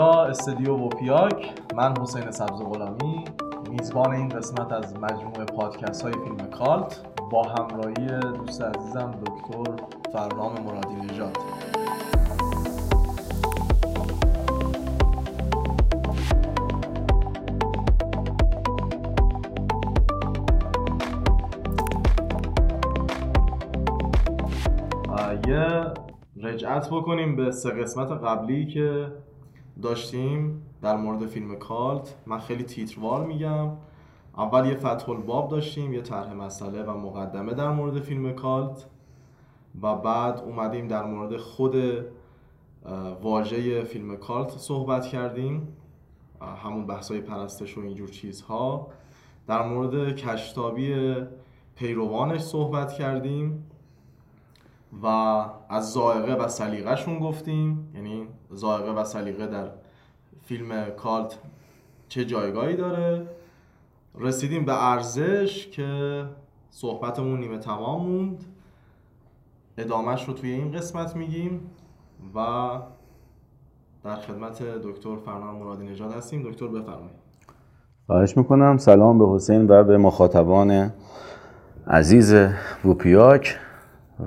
استدیو وپیاک. من حسین سبز غلامی میزبان این قسمت از مجموعه پادکست های فیلم کالت با همراهی دوست عزیزم دکتر فرنام مرادی نژاد. یه رجعت بکنیم به سه قسمت قبلی که داشتیم در مورد فیلم کالت. من خیلی تیتروار میگم. اول یه فتح الباب داشتیم یه طرح مسئله و مقدمه در مورد فیلم کالت و بعد اومدیم در مورد خود واژه فیلم کالت صحبت کردیم. همون بحثای پرستش و اینجور چیزها. در مورد کشتابی پیروانش صحبت کردیم و از زائقه و سلیقهشون گفتیم. یعنی زائقه و سلیقه در فیلم کالت چه جایگاهی داره؟ رسیدیم به ارزش که صحبتمون نیمه تمام موند. ادامهش رو توی این قسمت میگیم و در خدمت دکتر فرمان مرادی نژاد هستیم. دکتر بفرمایید. خواهش می‌کنم. سلام به حسین و به مخاطبان عزیز ووپیاک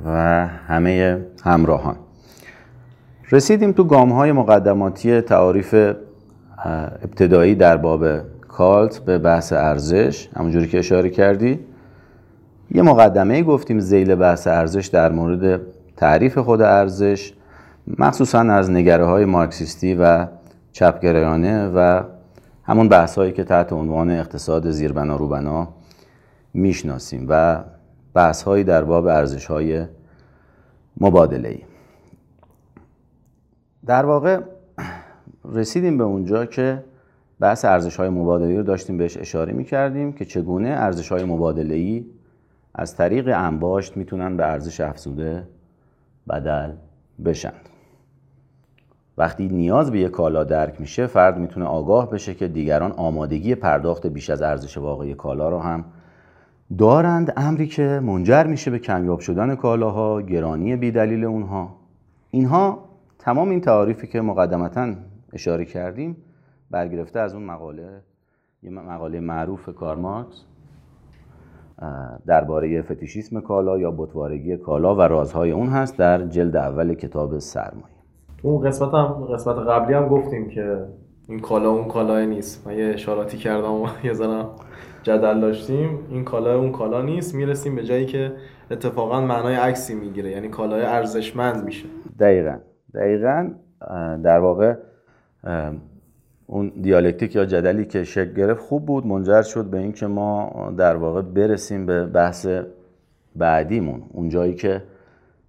و همه همراهان. رسیدیم تو گام های مقدماتی تعاریف ابتدایی در باب کالت به بحث ارزش. همونجوری که اشاره کردی. یه مقدمه گفتیم زیل بحث ارزش در مورد تعریف خود ارزش مخصوصا از نگره های مارکسیستی و چپگرایانه و همون بحث هایی که تحت عنوان اقتصاد زیربنا روبنا می‌شناسیم و بحث هایی در باب ارزش های مبادله ای در واقع رسیدیم به اونجا که بحث ارزش های مبادله رو داشتیم بهش اشاره می کردیم که چگونه ارزش های مبادله از طریق انباشت می‌تونن به ارزش افزوده بدل بشند وقتی نیاز به یک کالا درک میشه فرد می‌تونه آگاه بشه که دیگران آمادگی پرداخت بیش از ارزش واقعی کالا رو هم دارند. امری که منجر میشه به کمیاب شدن کالاها گرانی بیدلیل اونها. اینها تمام این تعاریفی که مقدمتا اشاره کردیم برگرفته از اون مقاله یه مقاله معروف کارماکس درباره فتیشیسم کالا یا بطوارگی کالا و رازهای اون هست در جلد اول کتاب سرمایه. تو اون قسمت هم قسمت قبلی هم گفتیم که این کالا اون کالای نیست. من یه اشاراتی کردم و یه زنم جدل داشتیم. این کالا اون کالا نیست. می‌رسیم به جایی که اتفاقا معنای عکسی می‌گیره. یعنی کالای ارزشمند میشه. دقیقا. دقیقا در واقع اون دیالکتیک یا جدلی که شکل گرفت خوب بود منجر شد به اینکه ما در واقع برسیم به بحث بعدیمون. اون جایی که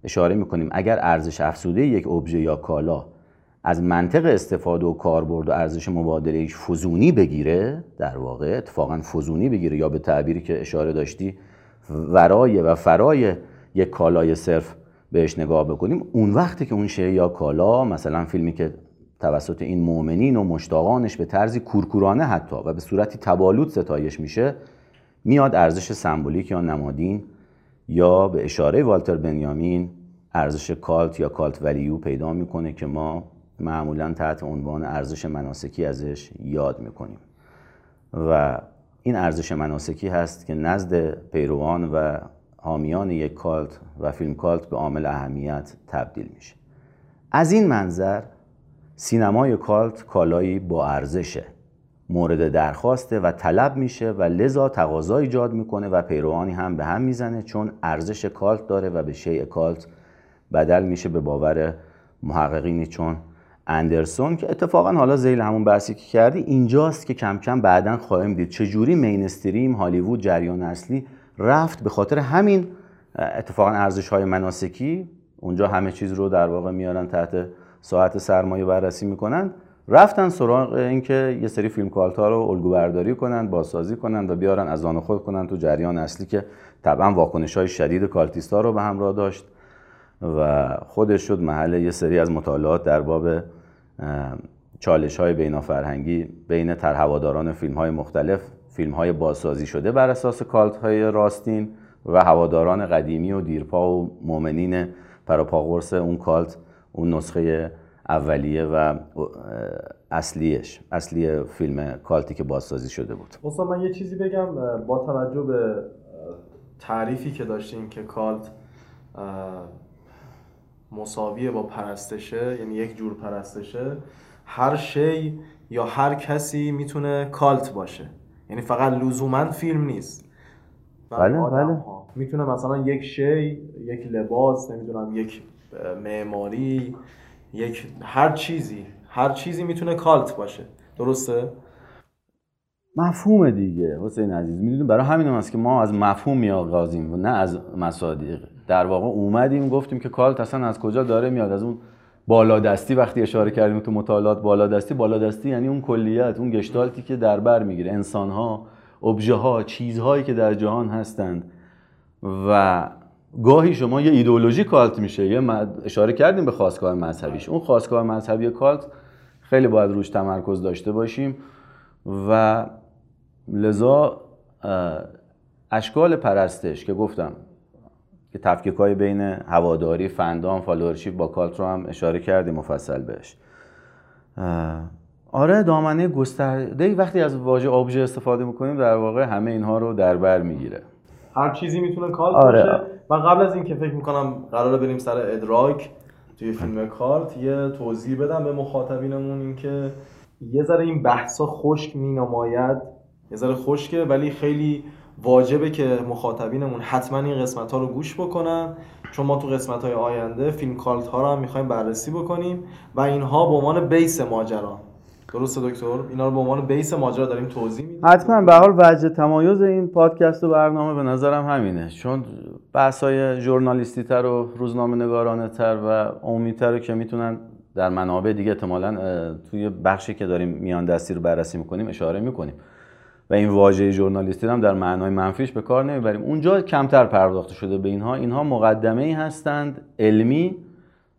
اشاره می‌کنیم اگر ارزش افزوده یک ابژه یا کالا از منطق استفاده و کاربرد و ارزش مبادله فزونی بگیره در واقع اتفاقا فزونی بگیره یا به تعبیری که اشاره داشتی ورای و فرای یک کالای صرف بهش نگاه بکنیم. اون وقتی که اون شی یا کالا مثلا فیلمی که توسط این مؤمنین و مشتاقانش به طرزی کورکورانه حتی و به صورتی تبالود ستایش میشه میاد ارزش سمبولیک یا نمادین یا به اشاره والتر بنیامین ارزش کالت یا کالت ولیو پیدا می‌کنه که ما معمولا تحت عنوان ارزش مناسکی ازش یاد می‌کنیم. و این ارزش مناسکی هست که نزد پیروان و حامیان یک کالت و فیلم کالت به عامل اهمیت تبدیل میشه. از این منظر سینمای کالت کالایی با ارزشه مورد درخواسته و طلب میشه و لذا تقاضا ایجاد می‌کنه و پیروانی هم به هم می‌زنه چون ارزش کالت داره و به شیء کالت بدل میشه به باور محققینی چون اندرسون که اتفاقا حالا زیل همون بحثی که کردی اینجاست که کم کم بعدا خواهیم دید چجوری مینستریم هالیوود جریان اصلی رفت به خاطر همین اتفاقا ارزش های مناسکی اونجا همه چیز رو در واقع میارن تحت ساعت سرمایه بررسی می‌کنن. رفتن سراغ اینکه یه سری فیلم کالتا رو الگو برداری کنن بازسازی کنن و بیارن از آن خود کنن تو جریان اصلی که طبعا واکنش های شدید کالتیستا رو به همراه داشت و خودش شد محل یه سری از مطالعات در باب چالش های بین فرهنگی بین ترهواداران فیلم های مختلف فیلم های بازسازی شده بر اساس کالت های راستین و هواداران قدیمی و دیرپا و مؤمنین پراپاگورس اون کالت اون نسخه اولیه و اصلیش اصلی فیلم کالتی که بازسازی شده بود. استاد من یه چیزی بگم با توجه به تعریفی که داشتیم که کالت مساویه با پرستشه یعنی یک جور پرستشه هر شی یا هر کسی می‌تونه کالت باشه. یعنی فقط لزوما فیلم نیست. بله بله. می‌تونه مثلا یک شی یک لباس نمی‌دونم یک معماری یک هر چیزی هر چیزی می‌تونه کالت باشه. درسته؟ مفهوم دیگه حسین عزیز. می‌دونیم برای همین هست که ما از مفهوم میآغازیم و نه از مصادیق. در واقع اومدیم گفتیم که کالت اصلا از کجا داره میاد؟ از اون بالادستی وقتی اشاره کردیم تو مطالعات بالادستی بالادستی یعنی اون کلیت اون گشتالتی که در بر می‌گیره. انسان ها ابژه ها چیزهایی که در جهان هستند. و گاهی شما یه ایدئولوژی cult میشه یه اشاره کردیم به خاستگاه مذهبیش. اون خاستگاه مذهبی cult خیلی باید روش تمرکز داشته باشیم و لذا اشکال پرستش که گفتم که تفکیک های بین هواداری fandom followership با cult رو هم اشاره کردیم مفصل بهش. آره دامنه گسترده وقتی از واژه آبژه استفاده می‌کنیم در واقع همه اینها رو در بر می‌گیره. هر چیزی می‌تونه کالت آره. باشه. و قبل از اینکه فکر می‌کنم قرار بریم سر ادراک توی فیلم کارت یه توضیح بدم به مخاطبینمون اینکه یه ذره این بحثا خشک مینماید. یه ذره خشکه ولی خیلی واجبه که مخاطبینمون حتما این قسمت ها رو گوش بکنن چون ما تو قسمت های آینده فیلم کالت ها رو هم می‌خوایم بررسی بکنیم و اینها به عنوان بیس ماجرا. درسته دکتر؟ اینا رو به عنوان بیس ماجرا داریم توضیح میدیم. حتما. به حال وجه تمایز این پادکست و برنامه به نظرم همینه. چون بحث های ژورنالیستی تر و روزنامه نگارانه تر و عمومی که می‌تونن در منابع دیگه احتمالا توی بخشی که داریم میان دستی رو بررسی می‌کنیم اشاره می‌کنیم. و این واژه ژورنالیستی هم در معنای منفیش به کار نمی‌بریم. اونجا کمتر پرداخته شده به اینها. اینها مقدمه ای هستند علمی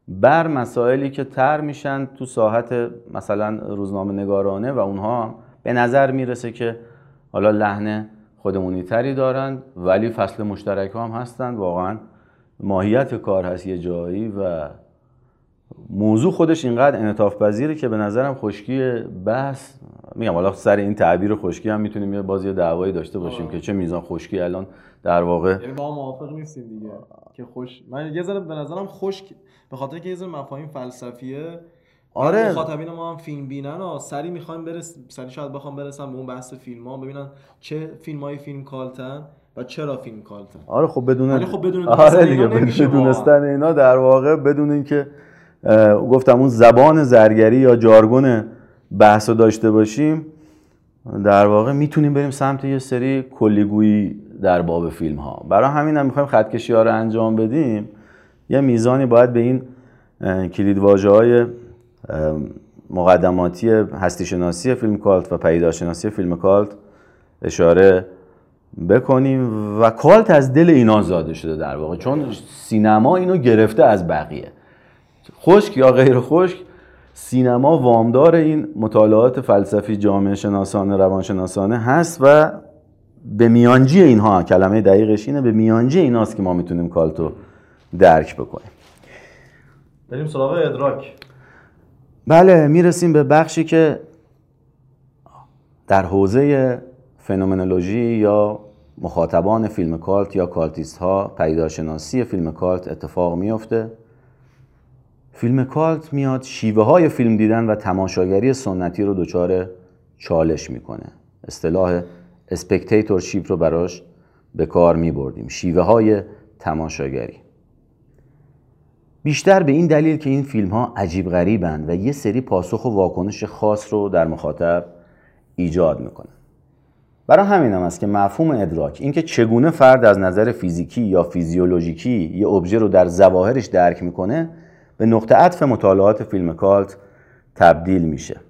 بر مسائلی که تر میشن تو ساحت مثلا روزنامه نگارانه و اونها به نظر می‌رسه که حالا لحن خودمونی تری دارند ولی فصل مشترک هم هستند. واقعا ماهیت کار هست یه جایی و موضوع خودش اینقدر انعطاف پذیره که به نظرم خشکی بحث میگم حالا سر این تعبیر خشکی هم می‌تونیم یه بازی دعوایی داشته باشیم که چه میزان خشکی الان در واقع یعنی با موافق نیستیم دیگه که خوش من یه ذره به نظرم خشک به خاطر که یه ذره مفاهیم فلسفیه. آره. مخاطبین ما هم فیلم بینن و سری می‌خوایم برس سری شاید بخوام برسم به اون بحث فیلم ها ببینن چه فیلم های فیلم کالتن و چرا فیلم کالتن. آره خب بدون خب بدون آره دیگه بدون اینا در واقع بدون اینکه گفتم اون زبان زرگری یا جارگون بحث داشته باشیم در واقع می‌تونیم بریم سمت یه سری کلیگویی در باب فیلم ها برای همین هم می‌خوایم خطکشی ها رو انجام بدیم. یه میزانی باید به این کلید واجه های مقدماتی هستی شناسی فیلم کالت و پیداشناسی فیلم کالت اشاره بکنیم و کالت از دل اینا زاده شده در واقع چون سینما اینو گرفته از بقیه. خشک یا غیر خشک سینما وامدار این مطالعات فلسفی جامعه شناسانه روانشناسانه هست و به میانجی اینها کلمه دقیقش اینه به میانجی ایناست که ما می‌تونیم cult و درک بکنیم. بریم سراغ ادراک. بله می‌رسیم به بخشی که در حوزه فنومنولوژی یا مخاطبان فیلم cult یا cultist ها پدیدارشناسی فیلم cult اتفاق میفته. فیلم کالت میاد شیوه های فیلم دیدن و تماشاگری سنتی رو دچار چالش می‌کنه. اصطلاح شیپ رو براش به کار می بردیم شیوه های تماشاگری. بیشتر به این دلیل که این فیلم ها عجیب غریبند و یه سری پاسخ و واکنش خاص رو در مخاطب ایجاد می‌کنن. برای همین هم است که مفهوم ادراک اینکه چگونه فرد از نظر فیزیکی یا فیزیولوژیکی یه ابژه رو در ظواهرش درک می‌کنه به نقطه عطف مطالعات فیلم کالت تبدیل میشه.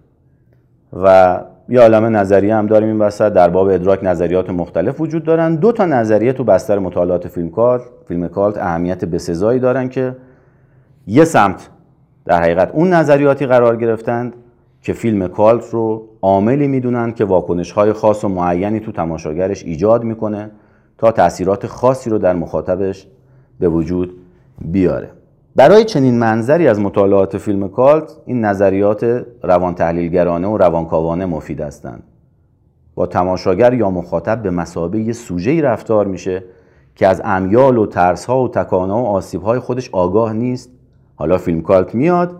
و یه عالم نظریه هم داریم این وسط. در باب ادراک نظریات مختلف وجود دارن. دو تا نظریه تو بستر مطالعات فیلم کالت فیلم کالت اهمیت بسزایی دارن که یه سمت در حقیقت اون نظریاتی قرار گرفتند که فیلم کالت رو عاملی می‌دونن که واکنش های خاص و معینی تو تماشاگرش ایجاد می‌کنه تا تاثیرات خاصی رو در مخاطبش به وجود بیاره. برای چنین منظری از مطالعات فیلم کالت این نظریات روان تحلیلگرانه و روانکاوانه مفید هستند. با تماشاگر یا مخاطب به مسابه یه سوژه‌ای رفتار میشه که از امیال و ترسها و تکانه و آسیبهای خودش آگاه نیست. حالا فیلم کالت میاد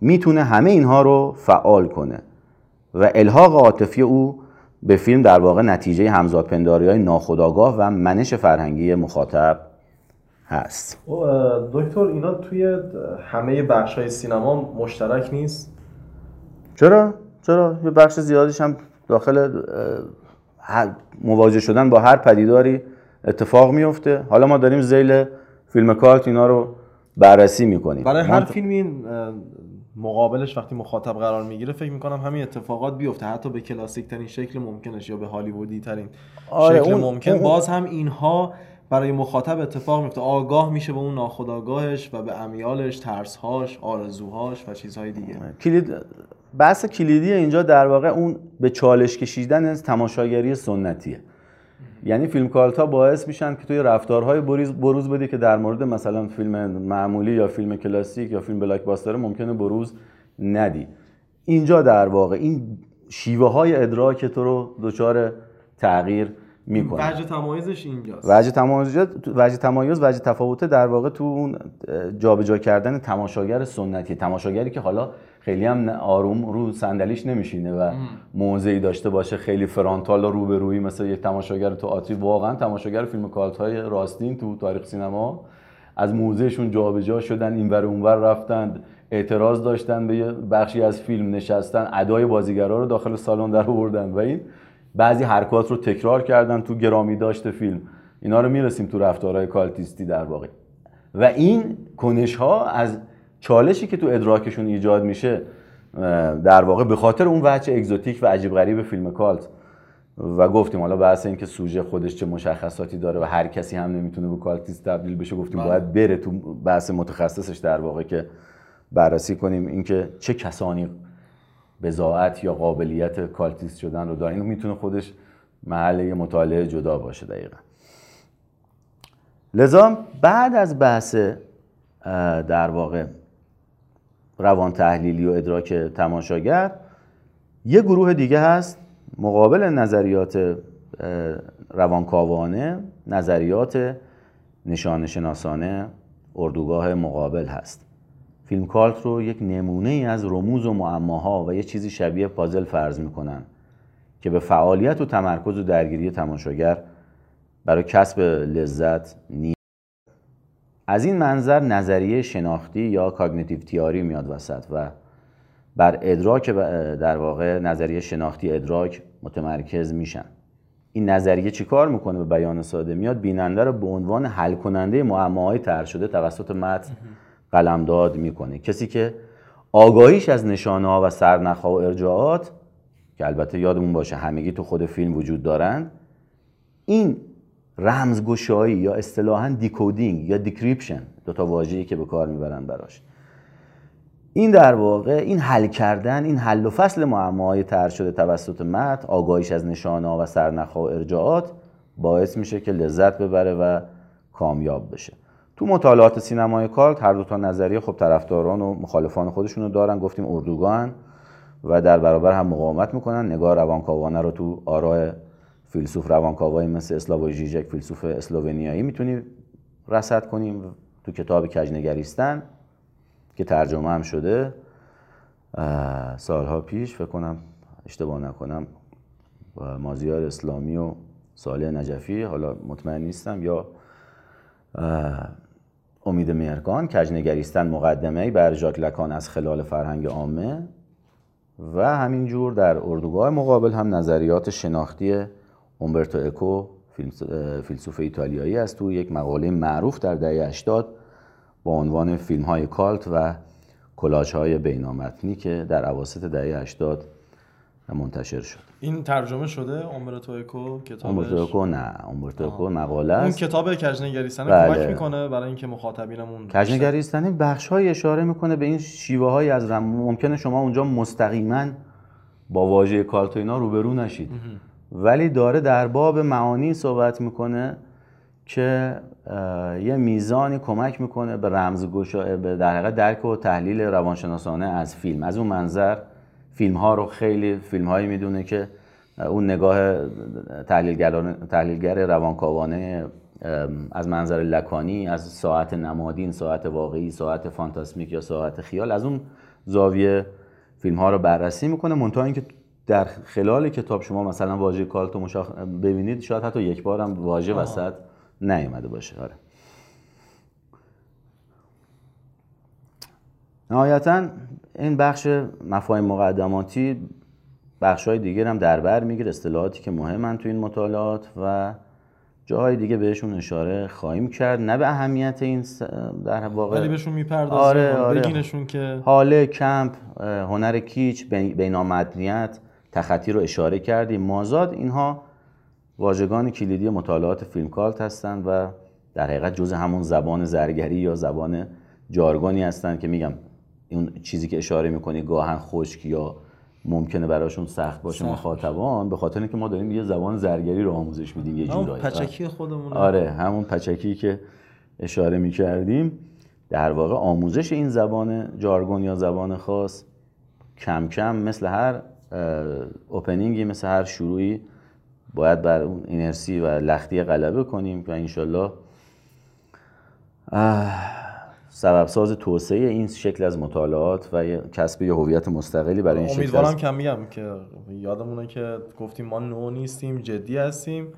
می‌تونه همه اینها رو فعال کنه و الحاق عاطفی او به فیلم در واقع نتیجه همزادپنداری های ناخودآگاه و منش فرهنگی مخاطب هست دکتر اینا توی همه بخش های سینما مشترک نیست؟ چرا؟ چرا؟ یه بخش زیادیش هم داخل مواجه شدن با هر پدیداری اتفاق میفته حالا ما داریم زیل فیلم کارت اینا رو بررسی می‌کنیم برای هر فیلمی مقابلش وقتی مخاطب قرار می‌گیره فکر می‌کنم همین اتفاقات بیفته حتی به کلاسیک ترین شکل ممکنش یا به هالیوودی ترین آره شکل ممکن باز هم اینها برای مخاطب اتفاق میفته. آگاه میشه به اون ناخودآگاهش و به امیالش ترسهاش آرزوهاش و چیزهای دیگه. کلید بحث کلیدی اینجا در واقع اون به چالش کشیدن تماشاگری سنتیه. یعنی فیلم کالتا باعث میشن که توی رفتارهای بروز بروز بده که در مورد مثلا فیلم معمولی یا فیلم کلاسیک یا فیلم بلاک باستر ممکنه بروز ندی. اینجا در واقع این شیوه های ادراک تو رو دچار تغییر می‌کنه. وجه تمایزش اینجاست. وجه تمایز وجه تمایز وجه تفاوته در واقع تو اون جابجا کردن تماشاگر سنتی. تماشاگری که حالا خیلی هم آروم رو صندلیش نمیشینه و موضعی داشته باشه خیلی فرانتال رو به روی مثل یک تماشاگر تو آتری واقعا تماشاگر فیلم کالت های راستین تو تاریخ سینما از موضعشون جابجا شدن اینور اونور رفتند اعتراض داشتن به بخشی از فیلم نشستن ادای بازیگرا رو داخل سالن در آوردن. و این بعضی حرکات رو تکرار کردن تو گرامی داشت فیلم اینا رو می‌رسیم تو رفتارهای cultist ی در واقع و این کنش ها از چالشی که تو ادراکشون ایجاد میشه در واقع به خاطر اون وجه اگزوتیک و عجیب غریب فیلم cult و گفتیم حالا بحث این که سوژه خودش چه مشخصاتی داره و هر کسی هم نمی‌تونه به cultist تبدیل بشه گفتیم. باید بره تو بحث متخصصش در واقع که بررسی کنیم اینکه چه کسانی بزاعت یا قابلیت کالتیست شدن رو داره این می‌تونه خودش محل مطالعه جدا باشه دقیقا. لذا بعد از بحث در واقع روان تحلیلی و ادراک تماشاگر یه گروه دیگه هست مقابل نظریات روانکاوانه نظریات نشان شناسانه اردوگاه مقابل هست. فیلم کالت رو یک نمونه ای از رموز و معماها و یه چیزی شبیه پازل فرض می‌کنن که به فعالیت و تمرکز و درگیری تماشاگر برای کسب لذت نیست. از این منظر نظریه شناختی یا کاگنیتیو تیاری میاد وسط و بر ادراک در واقع نظریه شناختی ادراک متمرکز میشن. این نظریه چیکار می‌کنه به بیان ساده؟ میاد بیننده رو به عنوان حل کننده معماهای طرح شده توسط متن قلمداد می‌کنه. کسی که آگاهیش از نشانه ها و سرنخها و ارجاعات که البته یادمون باشه همگی تو خود فیلم وجود دارن این رمزگشایی یا اصطلاحا decoding یا decryption دو تا واژه‌ای که به کار می‌برن براش. این در واقع این حل کردن این حل و فصل معماهای طرح شده توسط متن آگاهیش از نشانه ها و سرنخها و ارجاعات باعث میشه که لذت ببره و کامیاب بشه. تو مطالعات سینمای کالت هر دو تا نظریه خب طرفداران و مخالفان خودشونو دارن گفتیم اردوگان و در برابر هم مقاومت می‌کنن. نگاه روانکاوانه رو تو آراء فیلسوف روانکاوایی مثل اسلاوی ژیژک فیلسوف اسلوونیایی می‌تونیم رصد کنیم تو کتاب کجنگریستن که ترجمه هم شده. سالها پیش فکر کنم اشتباه نکنم مازیار اسلامی و صالح نجفی حالا مطمئن نیستم یا امید مهرگان کجنگریستن مقدمه بر ژاک لکان از خلال فرهنگ عامه و همینجور در اردوگاه مقابل هم نظریات شناختی اومبرتو اکو فیلسوف ایتالیایی است. تو یک مقاله معروف در دهه 80 با عنوان فیلم های کالت و کلاج های بینامتنی که در عواسط دهه 80 منتشر شد. این ترجمه شده اومبرتو اکو؟ کتابش؟ اکو نه. اومبرتو اکو مقاله است. اون کتاب کجنگریستن بله. کمک می‌کنه برای اینکه مخاطبینمون کجنگریستن بخش های اشاره می‌کنه به این شیوه های از رم... ممکنه شما اونجا مستقیما با واژه کالتو اینا روبرو نشید. ولی داره در باب معانی صحبت می‌کنه که یه میزانی کمک می‌کنه به رمزگشا به در درک و تحلیل روانشناسانه از فیلم. از اون منظر فیلم ها رو خیلی فیلم هایی می‌دونه که اون نگاه تحلیلگر, تحلیلگر روانکاوانه از منظر لکانی از ساعت نمادین ساعت واقعی ساعت فانتاسمیک یا ساعت خیال از اون زاویه فیلم ها رو بررسی می‌کنه منتها اینکه در خلال کتاب شما مثلا واژه کالتو مشاخ ببینید شاید حتی یک بار هم واژه وسط نیومده باشه. آره. نهایتا این بخش مفاهیم مقدماتی بخش های دیگر هم در بر می‌گیره اصطلاحاتی که مهمن تو این مطالعات و جاهای دیگه بهشون اشاره خواهیم کرد نه به اهمیت این در واقع ولی بهشون می‌پردازیم آره آره. بگینشون که حاله کمپ هنر کیچ بینامدنیت تخطی رو اشاره کردیم مازاد اینها واژگان کلیدی مطالعات فیلمکالت هستند و در حقیقت جز همون زبان زرگری یا زبان جارگونی هستند که میگم اون چیزی که اشاره می‌کنی گاهن خشک یا ممکنه براشون سخت باشه مخاطبان به خاطر اینکه ما داریم یه زبان زرگری رو آموزش میدیم یه جورایی. پچکی خودمون آره همون پچکی که اشاره می‌کردیم. در واقع آموزش این زبان جارگون یا زبان خاص کم کم مثل هر اوپنینگی مثل هر شروعی باید بر اون اینرسی و لختی غلبه کنیم و انشالله سبب ساز توسعه این شکل از مطالعات و کسب یه هویت مستقلی برای این شکل امیدوارم کم میگم که یادمونه که گفتیم ما نو نیستیم جدی هستیم.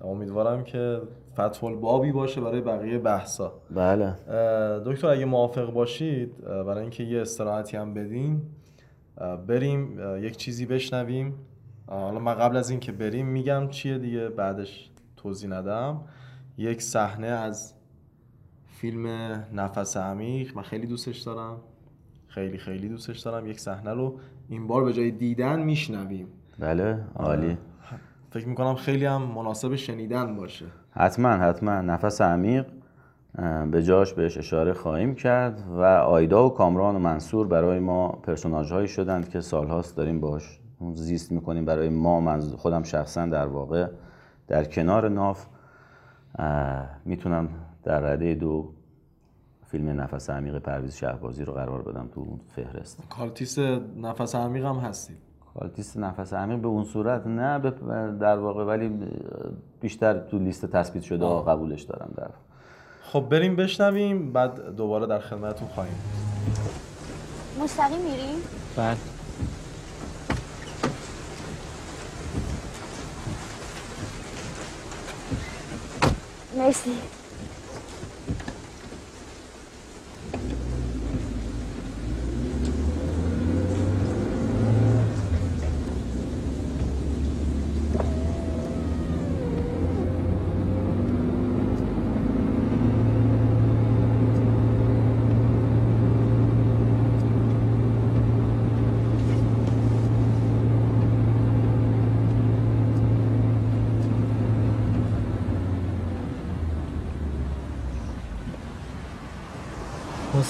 امیدوارم که فتح بابی باشه برای بقیه بحثا. بله. دکتر اگه موافق باشید برای اینکه یه استراحتی هم بدیم بریم یک چیزی بشنویم. حالا من قبل از اینکه بریم میگم چیه دیگه بعدش توضیح ندم. یک صحنه از فیلم نفس عمیق من خیلی دوستش دارم. خیلی خیلی دوستش دارم. یک صحنه رو این بار به جای دیدن میشنویم. بله عالی. فکر می‌کنم خیلی هم مناسب شنیدن باشه. حتما حتما. نفس عمیق به جاش بهش اشاره خواهیم کرد و آیدا و کامران و منصور برای ما پرسوناج هایی شدند که سالهاست داریم باش زیست می‌کنیم. برای ما من خودم شخصا در واقع در کنار ناف می‌تونم در رده دو فیلم نفس عمیق پرویز شهبازی رو قرار بدم تو اون فهرست. کارتیس نفس عمیق هم هستی. کارتیس نفس عمیق به اون صورت نه در واقع ولی بیشتر تو لیست تثبیت شده آه. قبولش دارم در خب بریم بشنویم بعد دوباره در خدمتتون خواهیم مستقیم میریم؟ بله. مرسی.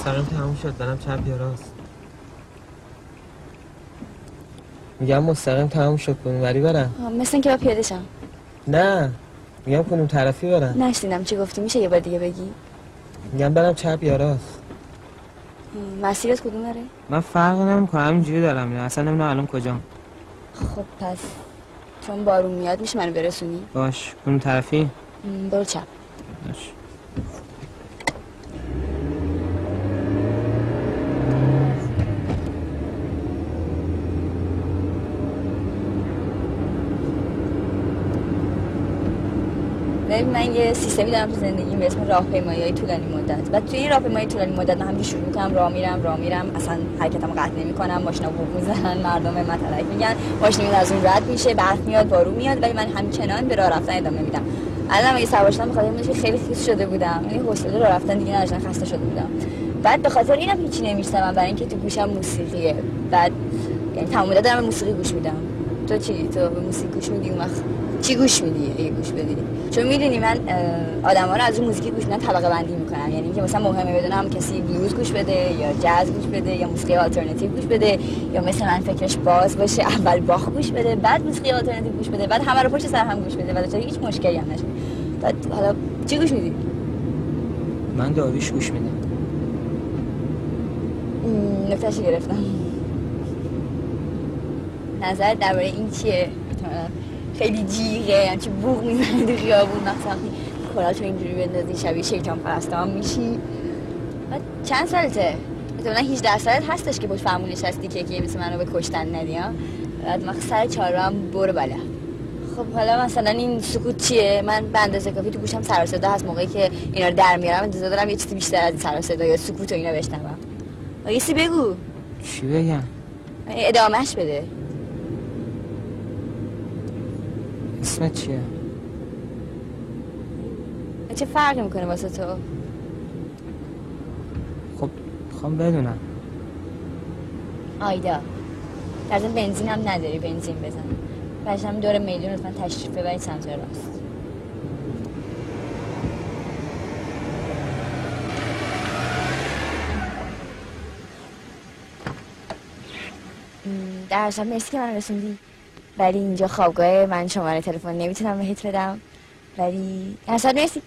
مستقیم تموم شد. برم چپ یا راست. میگم مستقیم تموم شد. کنون وری برم مثل اینکه با پیاده شم. نه. میگم کنون طرفی برم نشنیدم چی گفتی. میشه یه بار دیگه بگی؟ میگم برم چپ یا راست. مسیرت کدوم داره؟ من فرق نمی‌کنم همینجوری دارم اصلا نمی‌دونم الان کجام. خب پس چون بارون میاد میشه منو برسونی؟ باش. کنون طرفی. برو چپ باش یه سیستمی دارم تو زندگی به اسم راهپیمایی طولانی مدت. و توی راهپیمایی طولانی مدت من همینجوری شروع می‌کنم راه میرم راه میرم. اصلا حرکتمو قطع نمی‌کنم. ماشینا بوق می‌زنن مردم به من میگن. ماشین از اون رد میشه برف میاد بارون میاد. ولی من همچنان به راه رفتن ادامه میدم. الان اگه سوار شدم بخاطر اینکه خیلی خیس شده بودم. یعنی حوصله راه رفتن دیگه نداشتم خسته شده بودم. بعد به خاطر اینم هیچی نمیشتم برای اینکه تو گوشم موسیقیه. بعد یعنی تمام دارم موسیقی گوش میدم. تو چی؟ تو به موسیقی گوش میدی وقت؟ چی گوش میدی؟ گوش بدی. چون می‌دونی من آدما رو از اون موزیک گوش میدن طبقه بندی می‌کنم یعنی اینکه مثلا مهمه بدونم کسی بلوز گوش بده یا جاز گوش بده یا موسیقی آلترناتیو گوش بده یا مثلا من فکرش باز باشه اول باخ گوش بده بعد موسیقی آلترناتیو گوش بده بعد همه رو پشت سر هم گوش بده. و هیچ مشکلی هم نشه. بعد حالا چی گوش میدی؟ من داریش گوش میدم. نکتهش گرفتم. نظر درباره این چیه؟ خیلی جیغه همچی بوغ می‌زنه تو خیابون مثلا کلاتو اینجوری بندازی شبیه شیطان پرسته هم میشی. بعد چند سالته؟ احتمالا 18 سالت هستش که بود فهمونیش هستی که که مثل منو به کشتن ندی ها؟ بعد من سر چهار هم برو بالا. خب حالا مثلا این سکوت چیه؟ من به اندازه کافی تو گوشم سر و صدا هست موقعی که اینا رو در میارم انتظار دارم یه چیزی بیشتر از سر و صدا یا سکوت و اینا بشنوم. یه سی بگو. چی بگم؟ ادامهش بده. اسمت چیه؟ چه فرقی می‌کنه واسه تو؟ خب می‌خوام بدونم. آیدا در بنزین هم نداری بنزین بزن. هم دور میدون لطفا تشریف ببرید سمت راست. در مرسی که من رسوندی. ولی اینجا خوابگاه من شماره تلفن نمی‌تونم بهت بدم. ولی در اصل مرسی.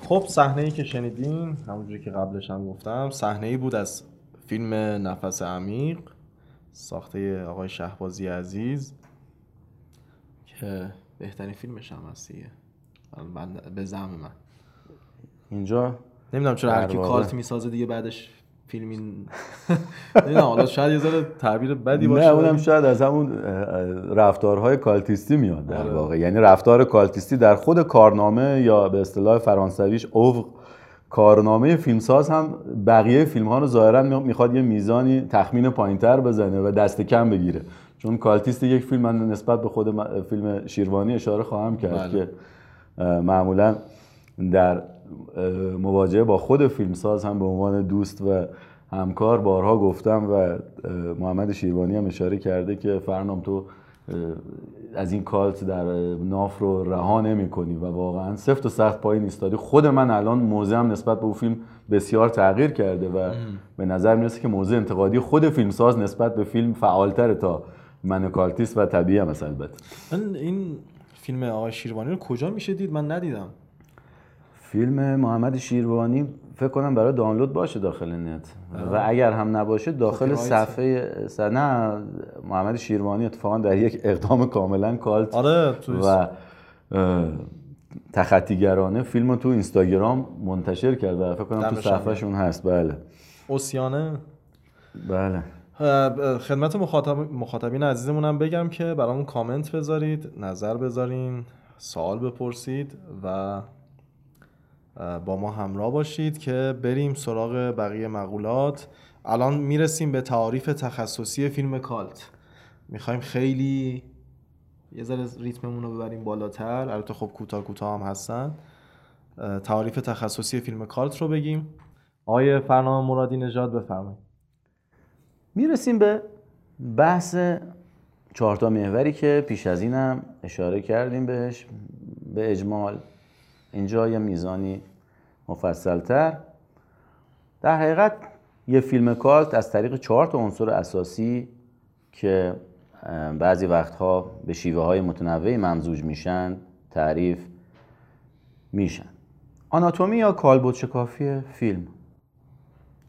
خب صحنه ای که شنیدین همونجوری که قبلش هم گفتم صحنه ای بود از فیلم نفس عمیق ساخته آقای شهبازی عزیز که بهترین فیلمش هم هست دیگه. من به زعم من. اینجا؟ نمی‌دونم چرا هر کی. کالت می‌سازه دیگه بعدش فیلمی نمی‌دونم حالا شاید یه ذره تعبیر بدی باشه نه اونم شاید از همون رفتارهای کالتیستی میاد در آره. واقع یعنی رفتار کالتیستی در خود کارنامه یا به اصطلاح فرانسویش اوو کارنامه فیلمساز هم بقیه فیلم ها رو ظاهرا می‌خواد یه میزانی تخمین پایینتر بزنه و دست کم بگیره چون cultist یک فیلم من نسبت به خود فیلم شیروانی اشاره خواهم کرد بله. که معمولا در مواجهه با خود فیلمساز هم به عنوان دوست و همکار بارها گفتم و محمد شیروانی هم اشاره کرده که فرنام تو از این cult در ناف رو رها نمی کنی و واقعا سفت و سخت پای این ایستادی. خود من الان موضعم نسبت به اون فیلم بسیار تغییر کرده و به نظر می‌رسه که موضع انتقادی خود فیلمساز نسبت به فیلم فعالتره تا من cultist و طبیعی هم البته. من این فیلم آقای شیروانی رو کجا میشه دید من ندیدم. فیلم محمد شیروانی فکر کنم برای دانلود باشه داخل نت. و اگر هم نباشه داخل. صفحه س- نه محمد شیروانی اتفاقا در یک اقدام کاملا کالت آره و تخطیگرانه فیلم رو تو اینستاگرام منتشر کرد و فکر کنم تو صفحهشون هست. بله. اوسیانه. بله. خدمت مخاطب... مخاطبین عزیزمون هم بگم که برامون کامنت بذارید نظر بذارین سوال بپرسید و با ما همراه باشید که بریم سراغ بقیه مقولات. الان می‌رسیم به تعاریف تخصصی فیلم کالت. می‌خوایم خیلی یه ذره ریتممون رو ببریم بالاتر. البته خب کوتاه کوتاه هم هستن. تعاریف تخصصی فیلم کالت رو بگیم. آقای فرنام مرادی نژاد بفرمایید. می‌رسیم به بحث چهارتا محوری که پیش از اینم اشاره کردیم بهش به اجمال. اینجا یه میزانی مفصلتر. در حقیقت یه فیلم کالت از طریق چهار تا عنصر اساسی که بعضی وقتها به شیوه های متنوعی ممزوج میشن تعریف میشن. آناتومی یا کالبد شکافی فیلم؟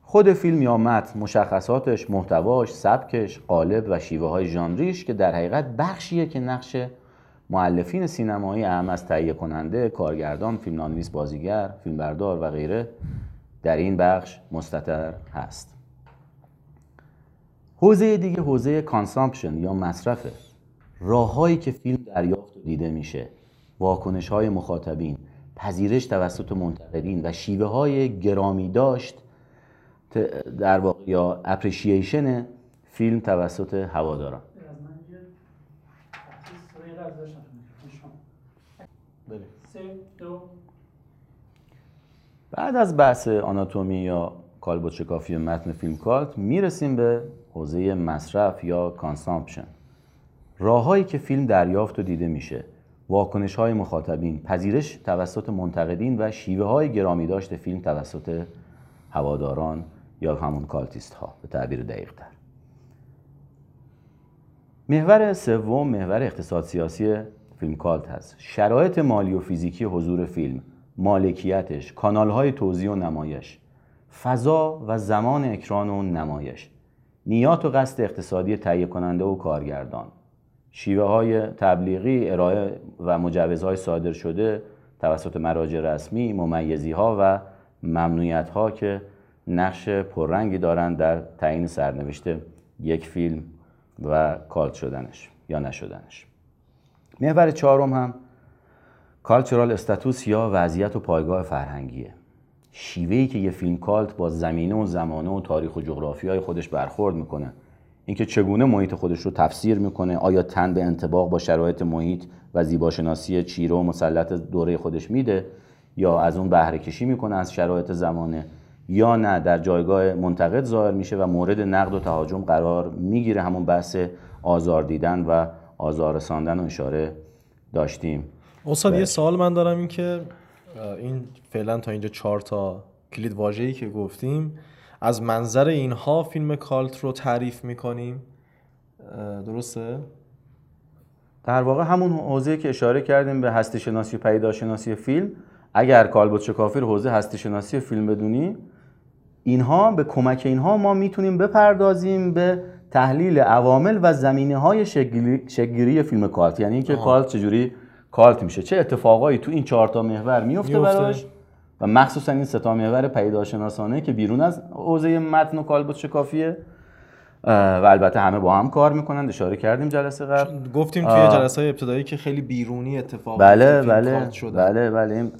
خود فیلم یا متن مشخصاتش محتواش سبکش قالب و شیوه های ژانریش که در حقیقت بخشیه که نقش مؤلفین سینمایی اعم از تهیه کننده کارگردان فیلمنامه‌نویس بازیگر فیلمبردار و غیره در این بخش مستتر هست. حوزه دیگه حوزه consumption یا مصرفه راههایی که فیلم دریافت و دیده میشه واکنش های مخاطبین پذیرش توسط منتقدین و شیوه های گرامی داشت در واقع یا appreciation فیلم توسط هواداران از من یه تحصیل سوری از داشتم شما. بریم سه دو بعد از بحث آناتومی یا کالبد شکافی متن فیلم کالت می‌رسیم به حوزه مصرف یا کانسامپشن. راههایی که فیلم دریافت و دیده میشه واکنش های مخاطبین پذیرش توسط منتقدین و شیوه های گرامی داشت فیلم توسط هواداران یا همون cultist ها به تعبیر دقیق تر محور سوم محور اقتصاد سیاسی فیلم cult هست. شرایط مالی و فیزیکی حضور فیلم. مالکیتش کانال توزیع و نمایش فضا و زمان اکران و نمایش نیات و قصد اقتصادی تهیه کننده و کارگردان شیوه های تبلیغی ارائه و مجوزهای صادر شده توسط مراجع رسمی ممیزی ها و ممنوعیت ها که نقش پررنگی دارند در تعیین سرنوشت یک فیلم و کالت شدنش یا نشدنش. محور چهارم هم کالچرال استاتوس یا وضعیت و پایگاه فرهنگیه. شیوهی که یه فیلم کالت با زمینه و زمانه و تاریخ و جغرافی های خودش برخورد می‌کنه. اینکه چگونه محیط خودش رو تفسیر می‌کنه آیا تن به انتباق با شرایط محیط و زیباشناسی چیره و مسلط دوره خودش میده یا از اون بهره کشی می‌کنه از شرایط زمانه یا نه در جایگاه منتقد ظاهر میشه و مورد نقد و تهاجم قرار می‌گیره. همون بحث آزار دیدن و آزار رساندن و اشاره داشتیم. استاد بله. یه سوال من دارم این که این فعلا تا اینجا چهار تا کلید واژه‌ای که گفتیم از منظر اینها فیلم کالت رو تعریف می‌کنیم درسته؟ در واقع همون حوزه که اشاره کردیم به هستی شناسی و پیداشناسی فیلم اگر کالبوت شکافی رو حوزه هستی شناسی فیلم بدونی اینها به کمک اینها ما می‌تونیم بپردازیم به تحلیل عوامل و زمینه های شگیری فیلم کالت یعنی اینکه کالت چجوری کالت میشه. چه اتفاقایی تو این چهار تا محور میفته. براش؟ و مخصوصا این سه تا محور پیداشناسانه که بیرون از حوزه متن و کالبوت شکافیه. و البته همه با هم کار می‌کنن. اشاره کردیم جلسه قبل. گفتیم توی. جلسه های ابتدایی که خیلی بیرونی اتفاق بله بله. شدن. بله بله.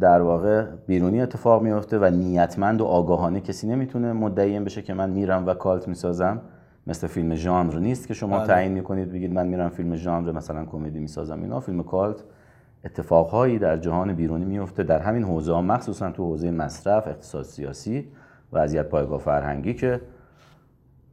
در واقع بیرونی اتفاق میفته و نیتمند و آگاهانه کسی نمی‌تونه مدعی بشه که من میرم و کالت می‌سازم. مثل فیلم ژانر نیست که شما بله. تعیین می‌کنید بگید من میرم فیلم ژانر مثلا کمدی می‌سازم اینا. فیلم کالت اتفاقهایی در جهان بیرونی میفته در همین حوزه ها مخصوصا تو حوزه مصرف اقتصاد سیاسی وضعیت پایگاه فرهنگی که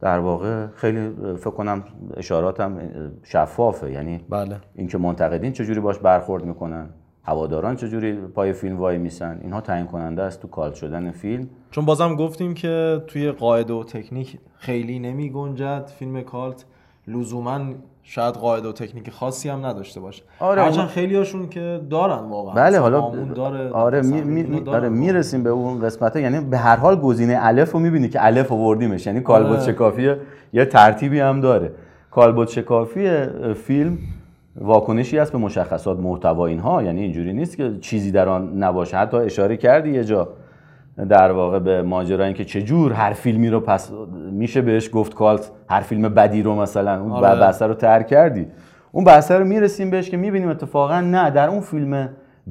در واقع خیلی فکر کنم اشاراتم شفافه. یعنی بله. اینکه منتقدین چجوری باش برخورد می‌کنن. هواداران چجوری پای فیلم وای میسن؟ اینها تعیین کننده است تو کال شدن فیلم. چون بازم گفتیم که توی قاعده و تکنیک خیلی نمی گنجد. فیلم کالت لزوما شاید قاعده و تکنیک خاصی هم نداشته باشه. آره، هرچند خیلی هاشون که دارن واقعا. بله حالا داره آره می, آره. می‌رسیم به اون قسمت یعنی به هر حال گزینه الف رو می‌بینی که الف آوردیمش. یعنی کالبوت آره. شکافی یه ترتیبی هم داره. کالبوت شکافی فیلم واکنشی است به مشخصات محتوا اینها. یعنی اینجوری نیست که چیزی در آن نباشه. حتی اشاره کردی یه جا در واقع به ماجرا اینکه چجور هر فیلمی رو پس میشه بهش گفت کالت هر فیلم بدی رو مثلا اون آره. بحثه رو ترک کردی. اون بحثه رو می‌رسیم بهش که می‌بینیم اتفاقا نه در اون فیلم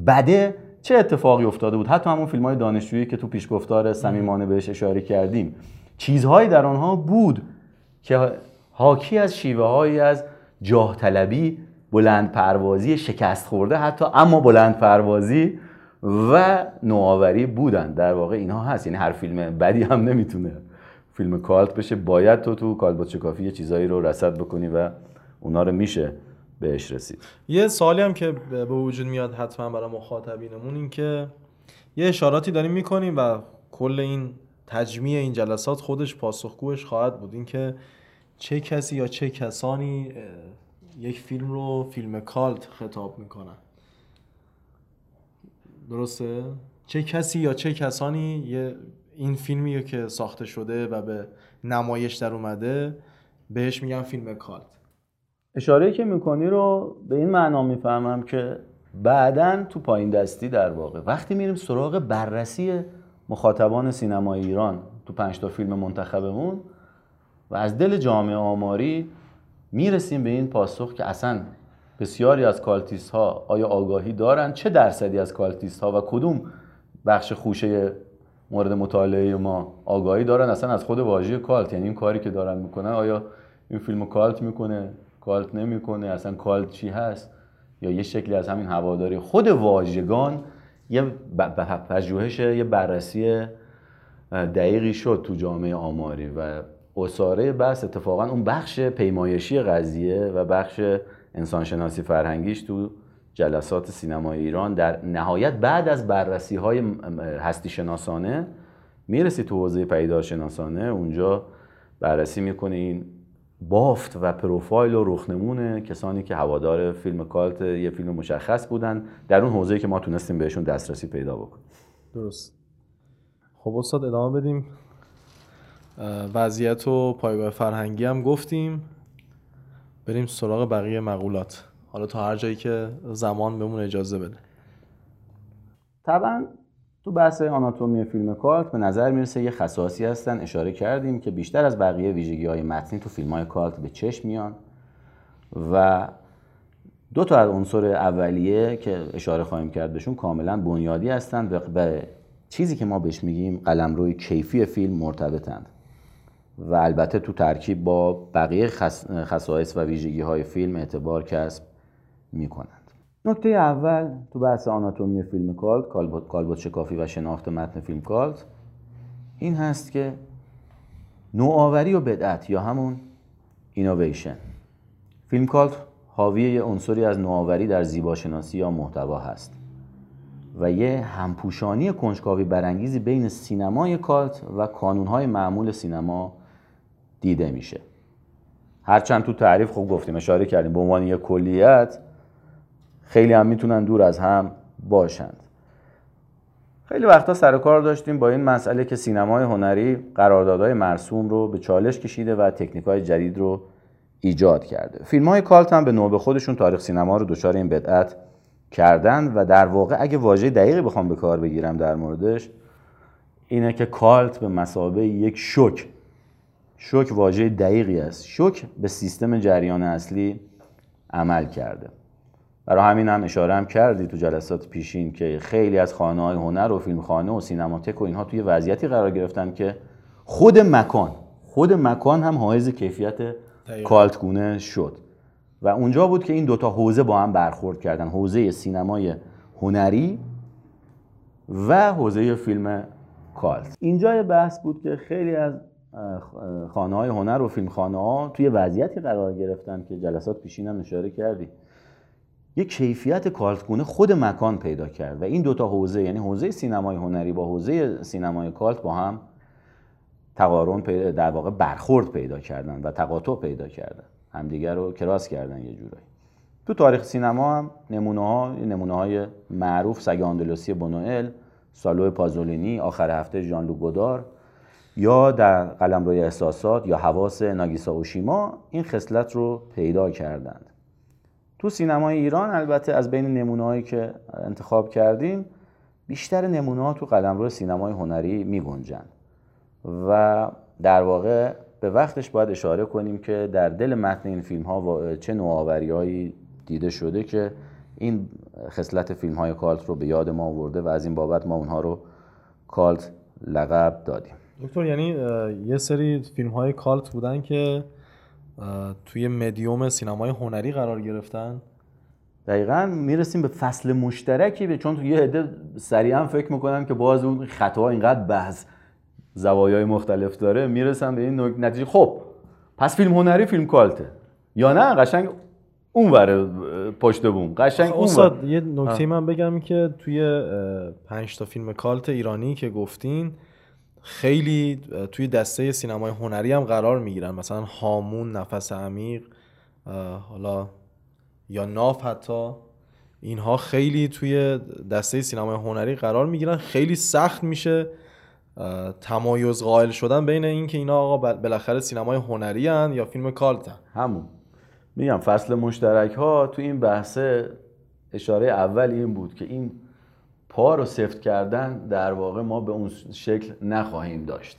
بده چه اتفاقی افتاده بود؟ حتی همون فیلم های دانشجویی که تو پیشگفتار صمیمانه بهش اشاره کردیم. چیزهایی در آنها بود که حاکی از شیوه هایی از جاه طلبی بلند پروازی شکست خورده حتی اما بلند پروازی و نوآوری بودن. در واقع اینها هست. یعنی هر فیلم بدی هم نمی‌تونه فیلم کالت بشه. باید تو تو کالبوت شکافی یه چیزایی رو رصد بکنی و اونا رو میشه بهش رسید. یه سوالی هم که به وجود میاد حتما برای مخاطبینمون این که یه اشاراتی داریم می‌کنیم و کل این تجمیع این جلسات خودش پاسخگوش خواهد بود. اینکه چه کسی یا چه کسانی یک فیلم رو فیلم کالت خطاب می‌کنن. درسته؟ چه کسی یا چه کسانی یه این فیلمی که ساخته شده و به نمایش در اومده بهش میگن فیلم cult. اشاره که می‌کنی رو به این معنا می‌فهمم که بعدا تو پایین دستی در واقع. وقتی میریم سراغ بررسی مخاطبان سینمای ایران تو پنج تا فیلم منتخبمون و از دل جامعه آماری می‌رسیم به این پاسخ که اصلا بسیاری از cultist ها آیا آگاهی دارن؟ چه درصدی از cultist ها و کدوم بخش خوشه مورد مطالعه ما آگاهی دارن؟ اصلا از خود واژه کالت یعنی این کاری که دارن می‌کنن آیا این فیلم کالت می‌کنه؟ کالت نمی‌کنه؟ اصلا کالت چی هست؟ یا یه شکلی از همین هواداری خود واژگان یه پژوهش یه بررسی دقیقی شد تو جامعه آماری و اصاره بحث اتفاقا اون بخش پیمایشی قضیه و بخش انسانشناسی فرهنگیش تو جلسات سینمای ایران در نهایت بعد از بررسی های هستی شناسانه می‌رسی تو حوزه پیدار شناسانه اونجا بررسی می‌کنه این بافت و پروفایل و رخنمون کسانی که هوادار فیلم کالت یه فیلم مشخص بودن در اون حوزه‌ای که ما تونستیم بهشون دسترسی پیدا بکنیم. درست. خب استاد ادامه بدیم. وضعیت و پایگاه فرهنگی هم گفتیم. بریم سراغ بقیه مقولات. حالا تا هر جایی که زمان بهمون اجازه بده. طبعا تو بحث آناتومی فیلم کالت به نظر می‌رسه یه خصاصی هستن. اشاره کردیم که بیشتر از بقیه ویژگی های متنی تو فیلم های کالت به چشم میان و دو تا از عنصر اولیه که اشاره خواهیم کرد بهشون کاملا بنیادی هستند و به چیزی که ما بهش میگیم قلمروی کیفی فیلم مرتبطند. و البته تو ترکیب با بقیه خص- خصایص و ویژگی های فیلم اعتبار کسب می‌کنند. نکته اول تو بحث آناتومی فیلم کالت کالبد شکافی و شناخت متن فیلم کالت این هست که نوآوری و بدعت یا همون اینویشن فیلم کالت حاوی یه عنصری از نوآوری در زیباشناسی یا محتوا هست و یه همپوشانی کنجکاوی برانگیزی بین سینمای کالت و کانونهای معمول سینما دیده میشه. هرچند تو تعریف خوب گفتیم اشاره کردیم به عنوان یک کلیت خیلی هم می‌تونن دور از هم باشند. خیلی وقتا سر کار داشتیم با این مسئله که سینمای هنری قراردادهای مرسوم رو به چالش کشیده و تکنیک های جدید رو ایجاد کرده. فیلم های کالت هم به نوبه خودشون تاریخ سینما رو دچار این بدعت کردن و در واقع اگه واژه دقیقی بخوام به کار بگیرم در موردش اینه که کالت به مسابه یک شوک شوک واژه دقیقی است. شوک به سیستم جریان اصلی عمل کرده. برای همین هم اشاره هم کردی تو جلسات پیشین که خیلی از خانه های هنر و فیلمخانه و سینماتک و اینها توی وضعیتی قرار گرفتن که خود مکان خود مکان هم حائز کیفیت. کالتگونه شد. و اونجا بود که این دوتا حوزه با هم برخورد کردن حوزه سینمای هنری و حوزه فیلم کالت. اینجا بحث بود که خیلی از خانه های هنر و فیلمخانه ها توی وضعیتی قرار گرفتن که جلسات پیشین هم اشاره کردی. یک کیفیت کالتگونه خود مکان پیدا کرد و این دوتا حوزه یعنی حوزه سینمای هنری با حوزه سینمای کالت با هم تقارن در واقع برخورد پیدا کردن و تقاطع پیدا کردن. همدیگر رو کراس کردن یه جورایی. تو تاریخ سینما هم نمونه ها نمونه های معروف سگ آندلوسی بونوئل سالو پازولینی آخر هفته ژان لوک گودار یا در قلمروی احساسات یا حواس ناگیسا اوشیما این خصلت رو پیدا کردند. تو سینمای ایران البته از بین نمونه‌هایی که انتخاب کردیم بیشتر نمونه تو قلمرو سینمای هنری می گنجن و در واقع به وقتش باید اشاره کنیم که در دل متن این فیلم ها چه نوآوری‌هایی دیده شده که این خصلت فیلم های کالت رو به یاد ما آورده و از این بابت ما اونها رو کالت لقب دادیم. دکتر یعنی یه سری فیلم های کالت بودن که توی مدیوم سینمای هنری قرار گرفتن. دقیقا می‌رسیم به فصل مشترکی به چون تو یه عده سریعا فکر می‌کنن که باز اون خطاها اینقدر بحث زوایای مختلف داره. می‌رسن به این نتیجه. خب پس فیلم هنری فیلم کالته. یا نه؟ قشنگ اون وره پشت بوم. قشنگ اون ور. استاد یه نکته من بگم که توی پنج تا فیلم کالت ایرانی که گفتین خیلی توی دسته سینمای هنری هم قرار می‌گیرن. مثلا هامون نفس عمیق حالا یا ناف حتی. اینها خیلی توی دسته سینمای هنری قرار می‌گیرن. خیلی سخت میشه تمایز قائل شدن بین اینکه اینا آقا بالاخره سینمای هنری هن یا فیلم کالتن همون. میگم فصل مشترک ها تو این بحثه اشاره اول این بود که این پا رو سفت کردن در واقع ما به اون شکل نخواهیم داشت.